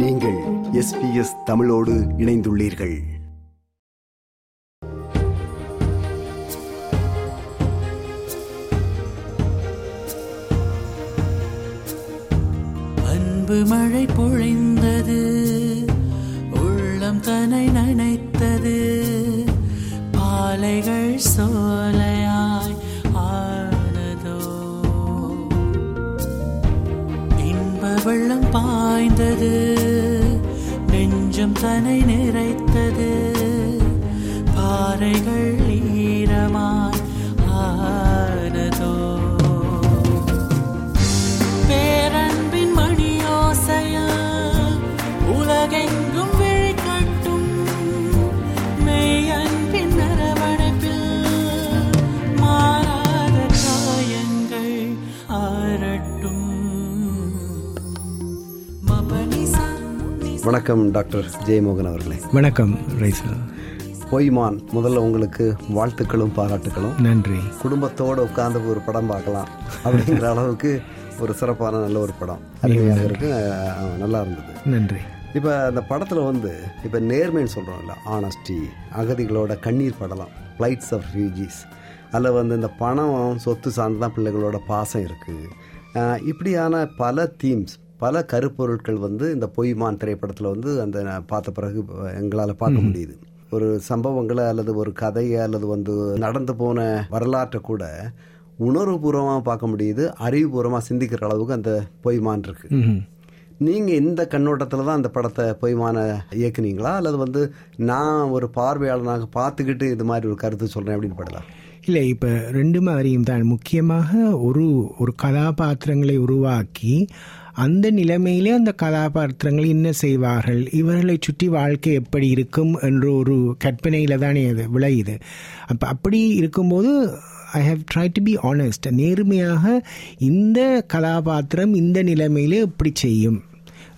நீங்கள் எஸ்பிஎஸ் தமிழோடு இணைந்துள்ளீர்கள். அன்பு மழை பொழிந்தது உள்ளம் தனை நனைத்தது பாலைகள் சோலையாய் ஆனதோ. இன்ப வெள்ளம் பாய்ந்தது நெஞ்சம் தனை வணக்கம் டாக்டர் ஜெயமோகன் அவர்களே. வணக்கம் ரைசல் பொய்மான் முதல்ல உங்களுக்கு வாழ்த்துக்களும் பாராட்டுகளும் நன்றி. குடும்பத்தோடு உட்கார்ந்து ஒரு படம் பார்க்கலாம் அப்படிங்கிற அளவுக்கு ஒரு சிறப்பான நல்ல ஒரு படம். அருமையாக இருக்கு. நல்லா இருந்தது. நன்றி. இப்போ அந்த படத்தில் வந்து இப்போ நேர்மைன்னு சொல்கிறோம்ல ஆனஸ்டி அகதிகளோட கண்ணீர் படலாம் ஃப்ளைட்ஸ் ஆஃப் ரெஃப்யூஜிஸ் அதில் வந்து இந்த பணம் சொத்து சார்ந்து தான் பிள்ளைகளோட பாசம் இருக்குது இப்படியான பல தீம்ஸ் பல கருப்பொருட்கள் வந்து இந்த பொய்மான் திரைப்படத்தில் வந்து அந்த பார்த்த பிறகு எங்களால் பார்க்க முடியுது. ஒரு சம்பவங்களை அல்லது ஒரு கதையை அல்லது வந்து நடந்து போன வரலாற்றை கூட உணர்வுபூர்வமாக பார்க்க முடியுது. அறிவுபூர்வமாக சிந்திக்கிற அளவுக்கு அந்த பொய்மான் இருக்கு. ம்ஹும். நீங்க இந்த கண்ணோட்டத்தில் தான் அந்த படத்தை பொய்மான இயக்குனீங்களா? அல்லது வந்து நான் ஒரு பார்வையாளனாக பார்த்துக்கிட்டு இது மாதிரி ஒரு கருத்து சொல்றேன் அப்படின்னு படலாம் இல்லை இப்போ ரெண்டு மாதிரியும் தான். முக்கியமாக ஒரு ஒரு கதாபாத்திரங்களை உருவாக்கி அந்த நிலைமையிலே அந்த கதாபாத்திரங்கள் என்ன செய்வார்கள்? இவர்களை சுற்றி வாழ்க்கை எப்படி இருக்கும் என்ற ஒரு கற்பனையில் தானே அது விளையுது. அப்போ அப்படி இருக்கும்போது I have try to be honest நேர்மையாக இந்த கதாபாத்திரம் இந்த நிலைமையிலே எப்படி செய்யும்?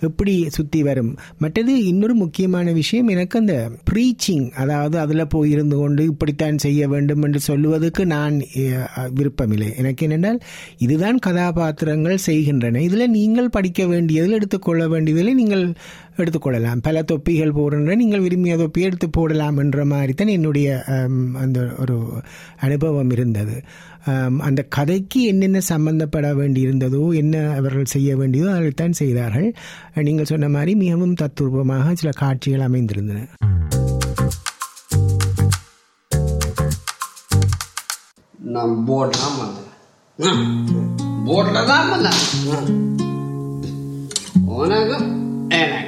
எப்படி சுற்றி வரும். மற்றது இன்னொரு முக்கியமான விஷயம் எனக்கு அந்த ப்ரீச்சிங் அதாவது அதில் போய் இருந்து கொண்டு இப்படித்தான் செய்ய வேண்டும் என்று சொல்லுவதற்கு நான் விருப்பமில்லை. எனக்கு என்னென்றால் இதுதான் கதாபாத்திரங்கள் செய்கின்றன. இதில் நீங்கள் படிக்க வேண்டியதில் எடுத்துக்கொள்ள வேண்டியதில் நீங்கள் எடுத்துக்கொள்ளலாம். பல தொப்பிகள் போடுற நீங்கள் விரும்பிய தொப்பி எடுத்து போடலாம் என்ற மாதிரி தான் என்னுடைய அந்த ஒரு அனுபவம் இருந்தது. அந்த கதைக்கு என்னென்ன சம்பந்தப்பட வேண்டியிருந்ததோ என்ன அவர்கள் செய்ய வேண்டியதோ அதைத்தான் செய்தார்கள். நீங்கள் சொன்ன மாதிரி மிகவும் தத்துவமாக சில காட்சிகள் அமைந்திருந்தன. நான் போட்லாம் வந்தேன் போட்டில் தான் வந்தேன் உனக்கும் எனக்கு.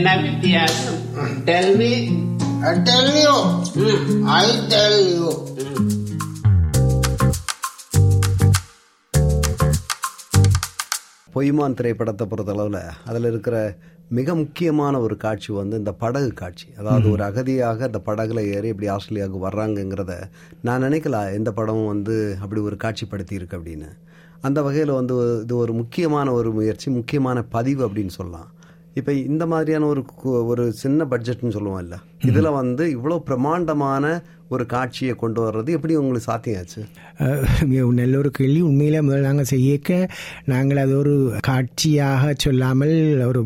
என்ன வித்தியாசம்? Tell me I tell you, I tell you. பொய்மான் திரைப்படத்தை பொறுத்தளவில் அதில் இருக்கிற மிக முக்கியமான ஒரு காட்சி வந்து இந்த படகு காட்சி. அதாவது ஒரு அகதியாக அந்த படகுல ஏறி இப்படி ஆஸ்திரேலியாவுக்கு வர்றாங்கங்கிறத நான் நினைக்கல எந்த படமும் வந்து அப்படி ஒரு காட்சிப்படுத்தி இருக்கு அப்படின்னு. அந்த வகையில் வந்து இது ஒரு முக்கியமான ஒரு முயற்சி முக்கியமான பதிவு அப்படின்னு சொல்லலாம். இப்போ இந்த மாதிரியான ஒரு ஒரு சின்ன பட்ஜெட்னு சொல்லுவோம் இல்ல இதில் வந்து இவ்வளோ பிரமாண்டமான ஒரு காட்சியை கொண்டு வர்றது? எப்படி உங்களுக்கு சாத்தியாச்சு நல்ல ஒரு கேள்வி. உண்மையில முதல்ல நாங்கள் செய்யக்க நாங்கள் அது ஒரு காட்சியாக சொல்லாமல் ஒரு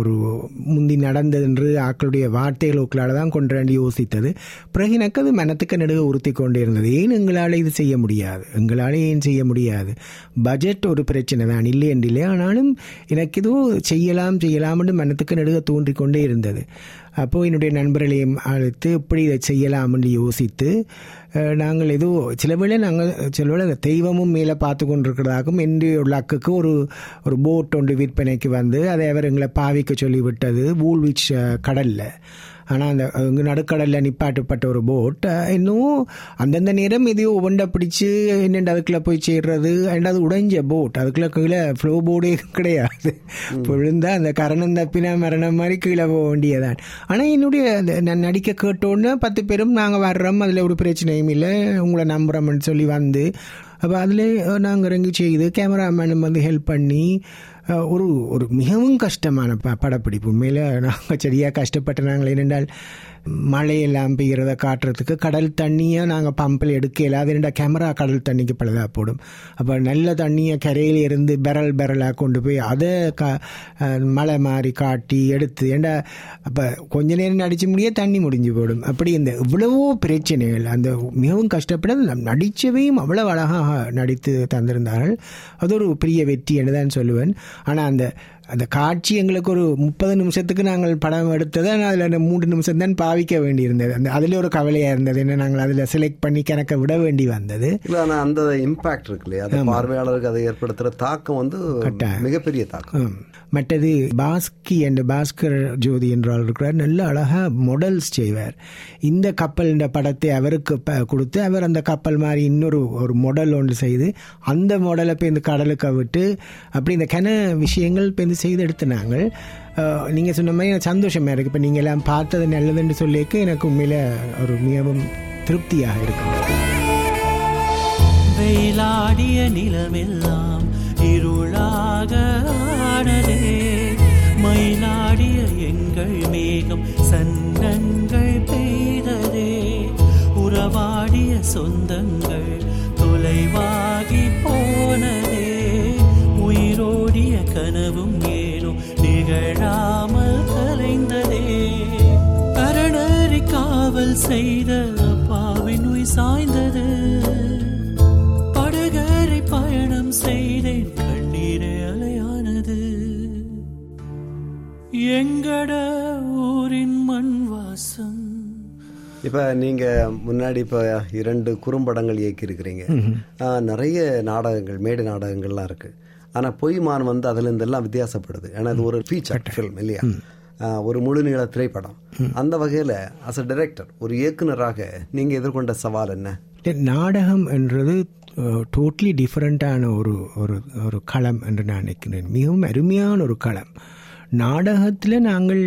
ஒரு முந்தி நடந்தது என்று ஆக்களுடைய வார்த்தைகளுக்குள்ளால தான் கொண்டாண்டி யோசித்தது. பிறகு எனக்கு அது மனத்துக்கு நடுக உறுத்தி கொண்டே இருந்தது ஏன் எங்களால் இது செய்ய முடியாது? எங்களால் ஏன் செய்ய முடியாது? பட்ஜெட் ஒரு பிரச்சனை தான். இல்லை என்று இல்லை ஆனாலும் எனக்கு எதுவும் செய்யலாம் செய்யலாம்னு மனத்துக்கு நடுக தோன்றிக்கொண்டே இருந்தது. அப்போது என்னுடைய நண்பர்களையும் அழைத்து எப்படி இதை செய்யலாம்னு யோசித்து நாங்கள் ஏதோ சில வேளை நாங்கள் சில வேளை தெய்வமும் மேலே பார்த்து கொண்டிருக்கிறதாகவும் என்னுடைய அக்குக்கு ஒரு ஒரு போட் ஒன்று விற்பனைக்கு வந்து அதை அவர் எங்களை பாவிக்க சொல்லிவிட்டது வூல்விச் கடலில். ஆனால் அந்த அங்கே நடுக்கடலில் நிப்பாட்டப்பட்ட ஒரு போட் இன்னும் அந்தந்த நேரம் எதையோ ஒவ்வொண்டை பிடிச்சு என்னென்ன அதுக்குள்ளே போய் சேர்றது ரெண்டாவது உடைஞ்ச போட் அதுக்குள்ளே கீழே ஃப்ளோ போர்டே கிடையாது. விழுந்தா அந்த கரணம் தப்பினா மரணம் மாதிரி கீழே போக வேண்டியதான் ஆனால் என்னுடைய நான் நடிக்க கேட்டோன்னே பத்து பேரும் நாங்கள் வர்றோம். அதில் ஒரு பிரச்சனையும் இல்லை. உங்களை நம்புகிறோம்னு சொல்லி வந்து அப்போ அதில் நாங்கள் இறங்கி செய்து கேமராமேனும் வந்து ஹெல்ப் பண்ணி ஒரு ஒரு மிகவும் கஷ்டமான ப படப்பிடிப்பு. உண்மையில் நாங்கள் சரியாக கஷ்டப்பட்ட நாங்கள் என்னென்றால் மழையெல்லாம் பெய்கிறத காட்டுறதுக்கு கடல் தண்ணியை நாங்கள் பம்பில் எடுக்க இல்லாத ரெண்டா கேமரா கடல் தண்ணிக்கு பழுதாக போடும். அப்போ நல்ல தண்ணியை கரையில் இருந்து பெரல் பெரலாக கொண்டு போய் அதை க மழை மாதிரி காட்டி எடுத்து ஏண்டா அப்போ கொஞ்ச நேரம் நடிச்சு முடிய தண்ணி முடிஞ்சு போடும். அப்படி இந்த இவ்வளவோ பிரச்சனைகள் அந்த மிகவும் கஷ்டப்பட நடிச்சவையும் அவ்வளோ அழகாக நடித்து தந்திருந்தார்கள். அது ஒரு பெரிய வெற்றி என்று தான் சொல்லுவேன். ஆனால் அந்த அந்த காட்சி எங்களுக்கு ஒரு முப்பது நிமிஷத்துக்கு நாங்கள் படம் எடுத்தது ஆனால் அதில் மூன்று நிமிஷம் தான் பாவிக்க வேண்டியிருந்தது. அந்த அதில் ஒரு கவலையாக இருந்தது. என்ன நாங்கள் அதில் செலக்ட் பண்ணி கணக்க விட வேண்டி வந்தது. இல்ல ஆனா அந்த இம்பாக்ட் இருக்கு இல்லையா? அது பார்வையாளருக்கு அதை ஏற்படுத்துற தாக்கம் வந்து மிகப்பெரிய தாக்கம். மற்றது பாஸ்கி என்ற பாஸ்கர் ஜோதி என்றால் இருக்கிறார். நல்ல அழகாக மாடல்ஸ் செய்வார். இந்த கப்பல் என்ற படத்தை அவருக்கு கொடுத்து அவர் அந்த கப்பல் மாதிரி இன்னொரு ஒரு மாடல் ஒன்று செய்து அந்த மாடலை போய் இந்த கடலுக்கு விட்டு அப்படி இந்த கன விஷயங்கள் இப்போ இந்த செய்து எடுத்து நாங்கள் நீங்கள் சொன்ன மாதிரி எனக்கு சந்தோஷமாக இருக்குது இப்போ நீங்கள் எல்லாம் பார்த்தது நல்லதுன்னு சொல்லிக்க எனக்கு உண்மையில் ஒரு மிகவும் திருப்தியாக இருக்கு. வெயிலாடிய நிலமெல்லாம் இருளாக ஆனதே. மயிலாடிய எங்கள் மேகம் சந்தங்கள் பெய்ததே. உறவாடிய சொந்தங்கள் தொலைவாகி போனதே. செய்த அப்பாவின் உயிர் சாய்ந்தது. படகரை பயணம் செய்தேன் கண்ணீரே அலையானது. எங்கட ஊரின் மண் வாசம் இப்ப நீங்க முன்னாடி இப்ப இரண்டு குறும்படங்கள் இயக்கியிருக்கிறீங்க. ஆ, நிறைய நாடகங்கள் மேடை நாடகங்கள்லாம் இருக்கு. ஆனா பொய்மான் வந்து அதுல இருந்தெல்லாம் வித்தியாசப்படுது. ஏன்னா இது ஒரு ஃபீச்சர் ஃபில்ம் இல்லையா? ஒரு முழுநீள திரைப்படம். அந்த வகையில அஸ் அ டைரக்டர் ஒரு இயக்குனராக நீங்க எதிர்கொண்ட சவால் என்ன? நாடகம் என்றது டோட்லி டிஃப்ரெண்ட்டான ஒரு ஒரு ஒரு களம் என்று நான் நினைக்கிறேன். மிகவும் அருமையான ஒரு களம். நாடகத்தில் நாங்கள்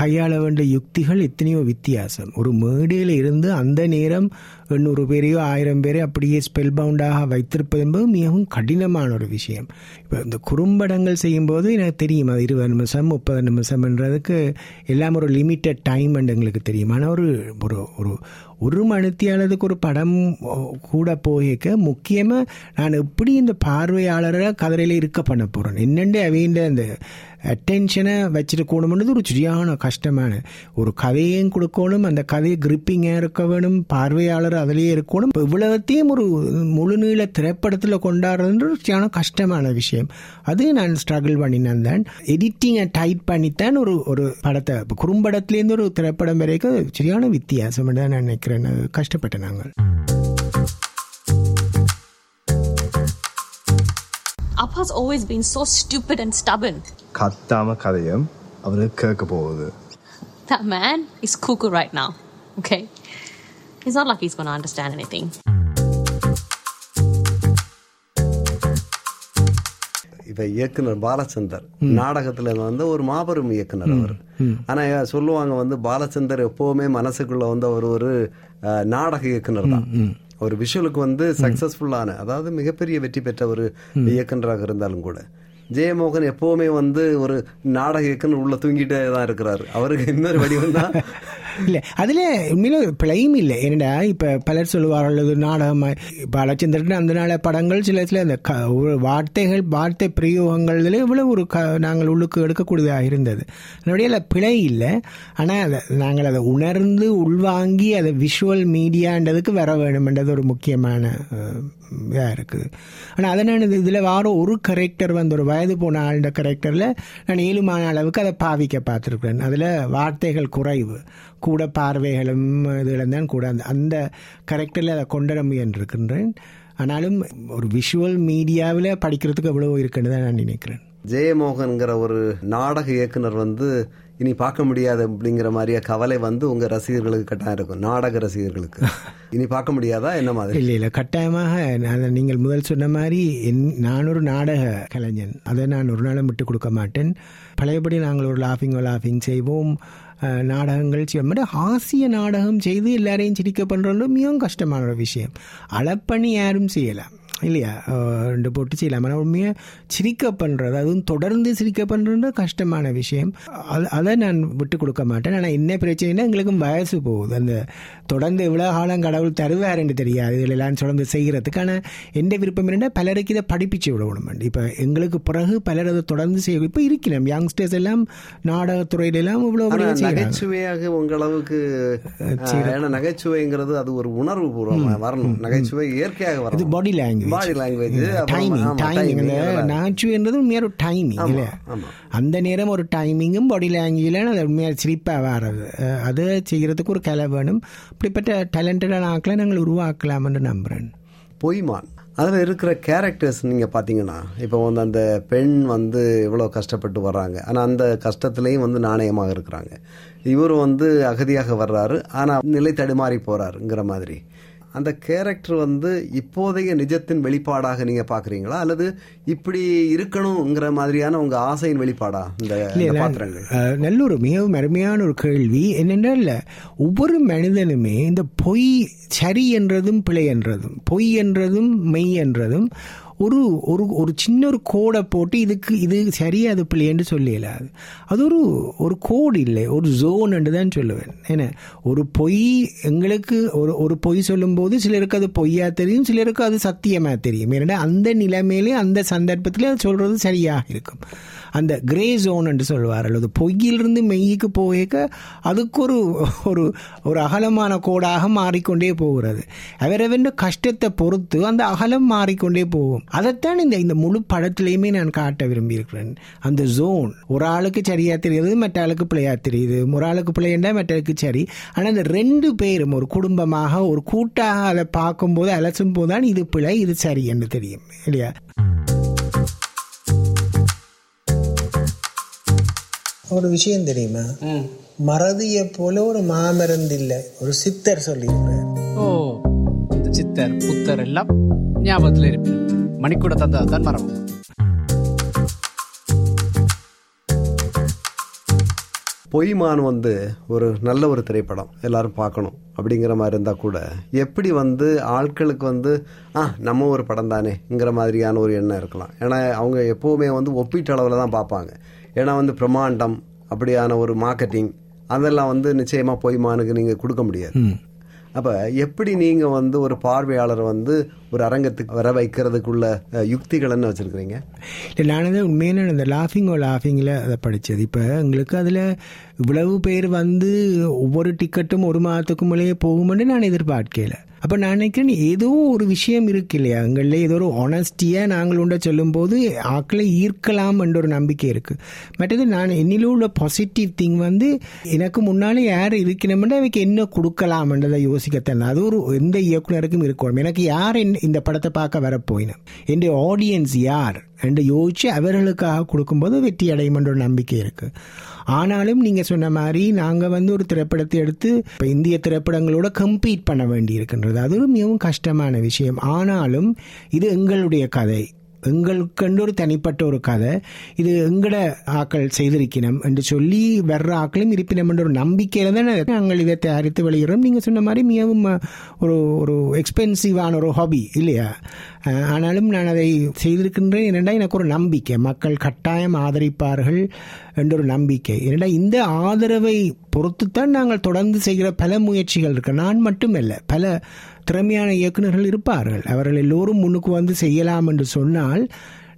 கையாள வேண்டிய யுக்திகள் எத்தனையோ வித்தியாசம். ஒரு மேடையில் இருந்து அந்த நேரம் எண்ணூறு பேரையோ ஆயிரம் பேரை அப்படியே ஸ்பெல் பவுண்டாக வைத்திருப்பது என்பது மிகவும் கடினமான ஒரு விஷயம். இப்போ இந்த குறும்படங்கள் செய்யும்போது எனக்கு தெரியும் அது இருபது நிமிஷம் முப்பது நிமிஷம்ன்றதுக்கு எல்லாம் ஒரு லிமிட்டட் டைம் எங்களுக்கு தெரியும். ஆனால் ஒரு ஒரு ஒரு ஒரு மணித்தியானதுக்கு ஒரு படம் கூட போயிருக்க முக்கியமாக நான் எப்படி இந்த பார்வையாளரை கதிரையில் இருக்க பண்ண போகிறேன் என்னென்று அவைண்ட அந்த அட்டென்ஷனை வச்சிருக்கணும்ன்றது ஒரு சரியான கஷ்டமான ஒரு கதையும் கொடுக்கணும் அந்த கதையை கிரிப்பிங்காக இருக்க வேணும் பார்வையாளர் அதிலேயே இருக்கணும். இப்போ இவ்வளவத்தையும் ஒரு முழுநீள திரைப்படத்தில் கொண்டாடுறதுன்ற ஒரு சரியான கஷ்டமான விஷயம். அது நான் ஸ்ட்ரகிள் பண்ணினேன் தான். எடிட்டிங்கை டைட் பண்ணித்தான் ஒரு ஒரு படத்தை. இப்போ குறும்படத்துலேருந்து ஒரு திரைப்படம் வரைக்கும் சரியான வித்தியாசம் தான் நான் நினைக்கிறேன். கஷ்டப்பட்டேன் நாங்கள். Appa's always been so stupid and stubborn. கத்தாம கதையும் அவனுக்கு கேட்க போகுது That man is cuckoo right now. Okay? It's not like he's gonna understand anything. இப்ப இயக்குனர் பாலச்சந்தர் நாடகத்துல வந்து ஒரு மாபெரும் இயக்குனர் அவர் ஆனா சொல்லுவாங்க வந்து பாலச்சந்தர் எப்பவுமே மனசுக்குள்ள வந்து அவர் ஒரு நாடக இயக்குனர் தான் ஒரு விஷுவலுக்கு வந்து சக்சஸ்ஃபுல்லான அதாவது மிகப்பெரிய வெற்றி பெற்ற ஒரு இயக்குனராக இருந்தாலும் கூட ஜெயமோகன் எப்பவுமே வந்து ஒரு நாடக இயக்குனர் உள்ள தூங்கிட்டே தான் இருக்கிறாரு. அவருக்கு இன்னொரு வடிவம் தான் இல்லை அதில் உண்மையில பிழையும் இல்லை. என்னடா இப்போ பலர் சொல்லுவார்கள் இது நாடகம். இப்போ அந்த நாள படங்கள் சில சில அந்த க வார்த்தைகள் வார்த்தை பிரயோகங்கள்ல இவ்வளோ ஒரு க நாங்கள் உள்ளுக்கு எடுக்கக்கூடியதாக இருந்தது. அதனுடைய பிழை இல்லை. ஆனால் அதை நாங்கள் அதை உணர்ந்து உள்வாங்கி அதை விஷுவல் மீடியான்றதுக்கு வர வேணுமென்றது ஒரு முக்கியமான இதாக இருக்குது. ஆனால் அதை நான் இதில் வார ஒரு கரெக்டர் வந்து ஒரு வயது போன ஆளுட கரெக்டரில் நான் ஏழுமான அளவுக்கு அதை பாவிக்க பார்த்துருக்குறேன். அதில் வார்த்தைகள் குறைவு. கூட பார்வைகளும் இதில் தான் கூட அந்த அந்த கரெக்டரில் அதை கொண்டு வர முயன்றிருக்கின்றேன். ஆனாலும் ஒரு விஷுவல் மீடியாவில் படிக்கிறதுக்கு எவ்வளோ இருக்குன்னு தான் நான் நினைக்கிறேன். ஜெயமோகன்கிற ஒரு நாடக இயக்குனர் வந்து இனி பார்க்க முடியாது அப்படிங்கிற மாதிரியா கவலை வந்து உங்க ரசிகர்களுக்கு கட்டாயம் இருக்கும். நாடக ரசிகர்களுக்கு. இனி பார்க்க முடியாதா? என்ன மாதிரி? இல்லை இல்லை. கட்டாயமாக நான் நீங்கள் முதல் சொன்ன மாதிரி என் நான் ஒரு நாடக கலைஞன். அதை நான் ஒரு நாளும் விட்டு கொடுக்க மாட்டேன். பழையபடி நாங்கள் ஒரு லாஃபிங் லாஃபிங் செய்வோம். நாடகங்கள் செய்வோம். மாதிரி ஹாசிய நாடகம் செய்து எல்லாரையும் சிரிக்க பண்ணுறது மிகவும் கஷ்டமான ஒரு விஷயம். அளப்பணி யாரும் செய்யலாம் இல்லையா? ரெண்டு போட்டு செய்யலாம். ஆனால் உண்மையாக சிரிக்க பண்ணுறது அதுவும் தொடர்ந்து சிரிக்க பண்ணுறது கஷ்டமான விஷயம். அது அதை நான் விட்டு கொடுக்க மாட்டேன். ஆனால் என்ன பிரச்சனைனா எங்களுக்கும் வயசு போகுது. அந்த தொடர்ந்து இவ்வளோ காலம் கடவுள் தருவாருன்னு தெரியாது. இதில் எல்லாம் தொடர்ந்து செய்கிறதுக்கு ஆனால் எந்த விருப்பம் என்ன பலருக்கு இதை படிப்பிச்சு விடணும். இப்போ எங்களுக்கு பிறகு பலர் அதை தொடர்ந்து செய்ய இப்போ இருக்கிறோம் யங்ஸ்டர்ஸ் எல்லாம் நாடகத்துறையில எல்லாம் இவ்வளோ நகைச்சுவையாக உங்களவுக்கு நகைச்சுவைங்கிறது அது ஒரு உணர்வு பூர்வமா வரணும். நகைச்சுவை இயற்கையாக இது வரணும். Body language body language timing timing அந்த நகைச்சுவைன்றது உண்மையாக ஒரு டைமிங் இல்லையா? ஆமா. அந்த நேரம் ஒரு டைமிங்கும் பாடி லாங்குவேஜில் அது உண்மையாக சிரிப்பாக வர்றது அதை செய்கிறதுக்கு ஒரு கலை வேணும். இப்படிப்பட்ட டேலண்டடான ஆக்களை நாங்கள் உருவாக்கலாம்னு நம்புகிறேன் பொய்மான். அதில் இருக்கிற கேரக்டர்ஸ் நீங்கள் பார்த்தீங்கன்னா இப்போ வந்து அந்த பெண் வந்து இவ்வளோ கஷ்டப்பட்டு வர்றாங்க. ஆனால் அந்த கஷ்டத்துலேயும் வந்து நாணயமாக இருக்கிறாங்க. இவர் வந்து அகதியாக வர்றாரு. ஆனால் நிலை தடுமாறி போகிறாருங்கிற மாதிரி. அந்த கேரக்டர் வந்து இப்போதைய நிஜத்தின் வெளிப்பாடாக நீங்கள் பார்க்குறீங்களா? அல்லது இப்படி இருக்கணுங்கிற மாதிரியான உங்கள் ஆசையின் வெளிப்பாடா? இந்த பாத்திரங்கள். நல்ல ஒரு மிகவும் அருமையான ஒரு கேள்வி. என்னென்றால் ஒவ்வொரு மனிதனுமே இந்த பொய் சரி என்றதும் பிழை என்றதும் பொய் என்றதும் மெய் என்றதும் ஒரு ஒரு ஒரு சின்ன ஒரு கோடை போட்டு இதுக்கு இது சரி அது பிள்ளைன்னு சொல்லலாது அது. ஒரு ஒரு கோடு இல்லை ஒரு ஜோன் என்று தான் சொல்லுவேன். ஏன்னா ஒரு பொய் எங்களுக்கு ஒரு ஒரு பொய் சொல்லும்போது சிலருக்கு அது பொய்யா தெரியும் சிலருக்கு அது சத்தியமாக தெரியும். ஏன்னா அந்த நிலைமையிலே அந்த சந்தர்ப்பத்திலே அது சொல்கிறது சரியாக இருக்கும். அந்த கிரே ஜோன் என்று சொல்வார். அல்லது பொய்யிலிருந்து மெய்யுக்கு போக அதுக்கு ஒரு ஒரு ஒரு அகலமான கோடாக மாறிக்கொண்டே போகிறது. அவரவென்ற கஷ்டத்தை பொறுத்து அந்த அகலம் மாறிக்கொண்டே போகும். அதைத்தான் இந்த இந்த முழு படத்திலையுமே நான் காட்ட விரும்பியிருக்கிறேன் அந்த ஜோன் ஒரு ஆளுக்கு சரியாக தெரியுது மற்ற ஆளுக்கு பிள்ளையாக தெரியுது. ஒரு ஆளுக்கு பிள்ளையண்டா மற்றளுக்கு சரி. ஆனால் அந்த ரெண்டு பேரும் ஒரு குடும்பமாக ஒரு கூட்டாக அதை பார்க்கும்போது அலசும் போது தான் இது பிழை இது சரி என்று தெரியும். இல்லையா? ஒரு விஷயம் தெரியுமா? மறதியை போல ஒரு மாமருந்து இல்லை ஒரு சித்தர் சொல்லியிருக்கிறார். ஓ இந்த சித்தர் புத்தர் எல்லாம் ஞாபகத்தில் இருப்பினும் மணிக்கூட தந்தா தான் மரம் பொய்மான் வந்து ஒரு நல்ல ஒரு திரைப்படம். எல்லாரும் பார்க்கணும். அப்படிங்கிற மாதிரி இருந்தால் கூட எப்படி வந்து ஆட்களுக்கு வந்து ஆ நம்ம ஒரு படம் தானேங்கிற மாதிரியான ஒரு எண்ணம் இருக்கலாம். ஏன்னா அவங்க எப்போவுமே வந்து ஒப்பீட்டளவில் தான் பார்ப்பாங்க. ஏன்னா வந்து பிரம்மாண்டம் அப்படியான ஒரு மார்க்கெட்டிங் அதெல்லாம் வந்து நிச்சயமாக பொய்மானுக்கு நீங்கள் கொடுக்க முடியாது. அப்போ எப்படி நீங்கள் வந்து ஒரு பார்வையாளரை வந்து ஒரு அரங்கத்துக்கு வர வைக்கிறதுக்குள்ள யுக்திகள் என்ன வச்சுருக்கிறீங்க? இல்லை நான் வந்து உண்மையான இந்த லாஃபிங் ஓ லாஃபிங்கில் அதை படித்தது இப்போ எங்களுக்கு அதில் இவ்வளவு பேர் வந்து ஒவ்வொரு டிக்கெட்டும் ஒரு மாதத்துக்கு மேலேயே போகும்னு நான் எதிர்பார்க்கல. அப்போ நான் நினைக்கிறேன் ஏதோ ஒரு விஷயம் இருக்கு இல்லையா? எங்களில் ஏதோ ஒரு ஒனஸ்டியாக நாங்கள் உண்ட சொல்லும்போது ஆக்களை ஈர்க்கலாம் என்ற ஒரு நம்பிக்கை இருக்குது மற்றது நான் என்னிலும் உள்ள பாசிட்டிவ் திங் வந்து எனக்கு முன்னாலே யார் இருக்கணும்னா அவைக்கு என்ன கொடுக்கலாம்ன்றதை யோசிக்கத்தான். அது ஒரு எந்த இயக்குனருக்கும் இருக்கணும். எனக்கு யார் இந்த- இந்த படத்தை பார்க்க வரப்போயினேன் என் ஆடியன்ஸ் யார்? என்று யோசித்து அவர்களுக்காக கொடுக்கும்போது வெற்றி அடையும் என்ற ஒரு நம்பிக்கை இருக்குது ஆனாலும் நீங்கள் சொன்ன மாதிரி நாங்கள் வந்து ஒரு திரைப்படத்தை எடுத்து இப்போ இந்திய திரைப்படங்களோட கம்பீட் பண்ண வேண்டி இருக்கின்றது அதுவும் மிகவும் கஷ்டமான விஷயம். ஆனாலும் இது எங்களுடைய கதை. எங்களுக்கென்று ஒரு தனிப்பட்ட ஒரு கதை. இது எங்கட ஆக்கள் செய்திருக்கணும் என்று சொல்லி வர்ற ஆக்களும் இருப்பினம் என்ற ஒரு நம்பிக்கையில தான் நாங்கள் இதை தயாரித்து வெளியிடுறோம். நீங்க சொன்ன மாதிரி மிகவும் ஒரு ஒரு எக்ஸ்பென்சிவான ஒரு ஹாபி இல்லையா? ஆனாலும் நான் அதை செய்திருக்கின்றேன். என்னென்றா எனக்கு ஒரு நம்பிக்கை. மக்கள் கட்டாயம் ஆதரிப்பார்கள் என்ற ஒரு நம்பிக்கை. என்னடா இந்த ஆதரவை பொறுத்துத்தான் நாங்கள் தொடர்ந்து செய்கிற பல முயற்சிகள் இருக்கு. நான் மட்டுமல்ல பல திறமையான இயக்குனர்கள் இருப்பார்கள். அவர்கள் எல்லோரும் முன்னுக்கு வந்து செய்யலாம் என்று சொன்னால்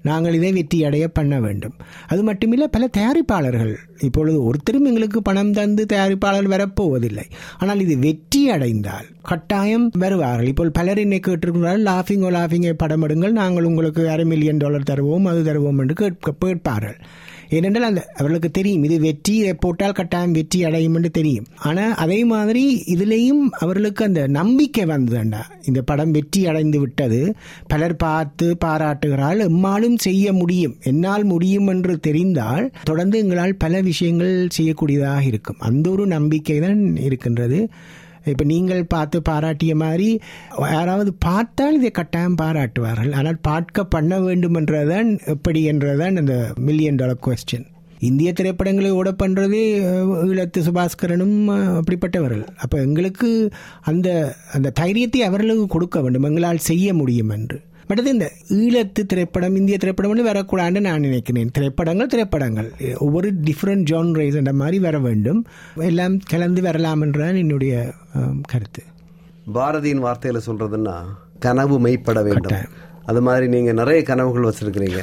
நாங்கள் இதை வெற்றி அடைய பண்ண வேண்டும். அது மட்டுமில்லை பல தயாரிப்பாளர்கள் இப்பொழுது ஒருத்தரும் எங்களுக்கு பணம் தந்து தயாரிப்பாளர் வரப்போவதில்லை. ஆனால் இது வெற்றி அடைந்தால் கட்டாயம் வருவார்கள். இப்போ பலர் என்னை கேட்டிருக்கிறார்கள் லாஃபிங் ஓ லாஃபிங்கை படம் எடுங்கள் நாங்கள் உங்களுக்கு அரை மில்லியன் டாலர் தருவோம் அது தருவோம் என்று கேட்க கேட்பார்கள். ஏனென்றால் அந்த அவர்களுக்கு தெரியும். இது வெற்றி போட்டால் கட்டாயம் வெற்றி அடையும் என்று தெரியும். ஆனால் அதே மாதிரி இதுலேயும் அவர்களுக்கு அந்த நம்பிக்கை வந்ததுண்டா இந்த படம் வெற்றி அடைந்து விட்டது. பலர் பார்த்து பாராட்டுகிறாள் எம்மாலும் செய்ய முடியும். என்னால் முடியும் என்று தெரிந்தால் தொடர்ந்து எங்களால் பல விஷயங்கள் செய்யக்கூடியதாக இருக்கும். அந்த ஒரு நம்பிக்கை தான் இருக்கின்றது. இப்போ நீங்கள் பார்த்து பாராட்டிய மாதிரி யாராவது பார்த்தால் இதை கட்டாயம் பாராட்டுவார்கள். ஆனால் பார்க்க பண்ண வேண்டும் என்றதான் எப்படி என்றதான் அந்த மில்லியன் டாலர் கொஸ்டின் இந்திய திரைப்படங்களை ஓட பண்ணுறதே ஈழத்து சுபாஸ்கரனும் அப்படிப்பட்டவர்கள். அப்போ எங்களுக்கு அந்த அந்த தைரியத்தை அவர்களுக்கு கொடுக்க வேண்டும். எங்களால் செய்ய முடியும் என்று. பட் இந்த ஈழத்து திரைப்படம் இந்திய திரைப்படம் வந்து வரக்கூடாதுன்னு நான் நினைக்கிறேன் திரைப்படங்கள் திரைப்படங்கள் ஒவ்வொரு டிஃப்ரெண்ட் ஜான்ரேஸ் என்ற மாதிரி வர வேண்டும் எல்லாம் கலந்து வரலாம் என்றதான் என்னுடைய கருத்து பாரதியின் வார்த்தையில சொல்றதுன்னா கனவு மெய்ப்பட வேண்டும். அது மாதிரி நீங்க நிறைய கனவுகள் வச்சிருக்கிறீங்க.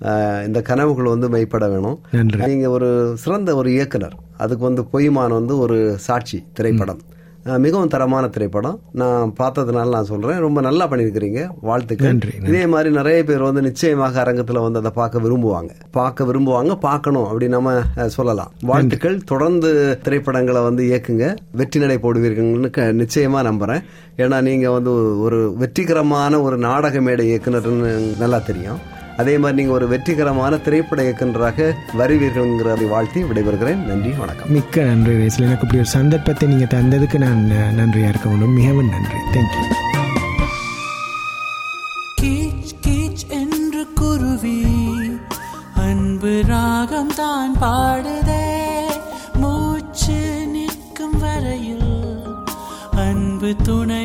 இந்த கனவுகள் வந்து மெய்ப்பட வேணும். நீங்க ஒரு சிறந்த ஒரு இயக்குனர். அதுக்கு வந்து பொய்மான் வந்து ஒரு சாட்சி திரைப்படம். மிகவும் தரமான திரைப்படம். நான் பார்த்ததுனால நான் சொல்றேன். ரொம்ப நல்லா பண்ணியிருக்கிறீங்க. வாழ்த்துக்கள். நன்றி, இதே மாதிரி நிறைய பேர் வந்து நிச்சயமாக அரங்கத்துல வந்து அதை பார்க்க விரும்புவாங்க. பார்க்க விரும்புவாங்க பார்க்கணும் அப்படின்னு நம்ம சொல்லலாம். வாழ்த்துக்கள். தொடர்ந்து திரைப்படங்களை வந்து இயக்குங்க. வெற்றி நடை போடுவீர்கள்னு க- நிச்சயமா நம்புறேன். ஏன்னா நீங்க வந்து ஒரு வெற்றிகரமான ஒரு நாடக மேடை இயக்குனர்னு நல்லா தெரியும். அதே மாதிரி நீங்க ஒரு வெற்றிகரமான திரைப்பட இயக்குனராக வருவீர்கள்ங்கிறதை வாழ்த்தி விடைபெறுகிறேன். நன்றி வணக்கம். மிக்க நன்றி ரேசில் எனக்கு இப்படி ஒரு சந்தர்ப்பத்தை நீங்கள் தந்ததுக்கு நான் அஹ், நன்றியா இருக்க வேண்டும் மிகவும் நன்றி. தேங்க்யூ கீச் கீச் என்று குருவி அன்பு ராகம் தான் பாடுதே. மூச்சு நிற்கும் வரையில் அன்பு துணை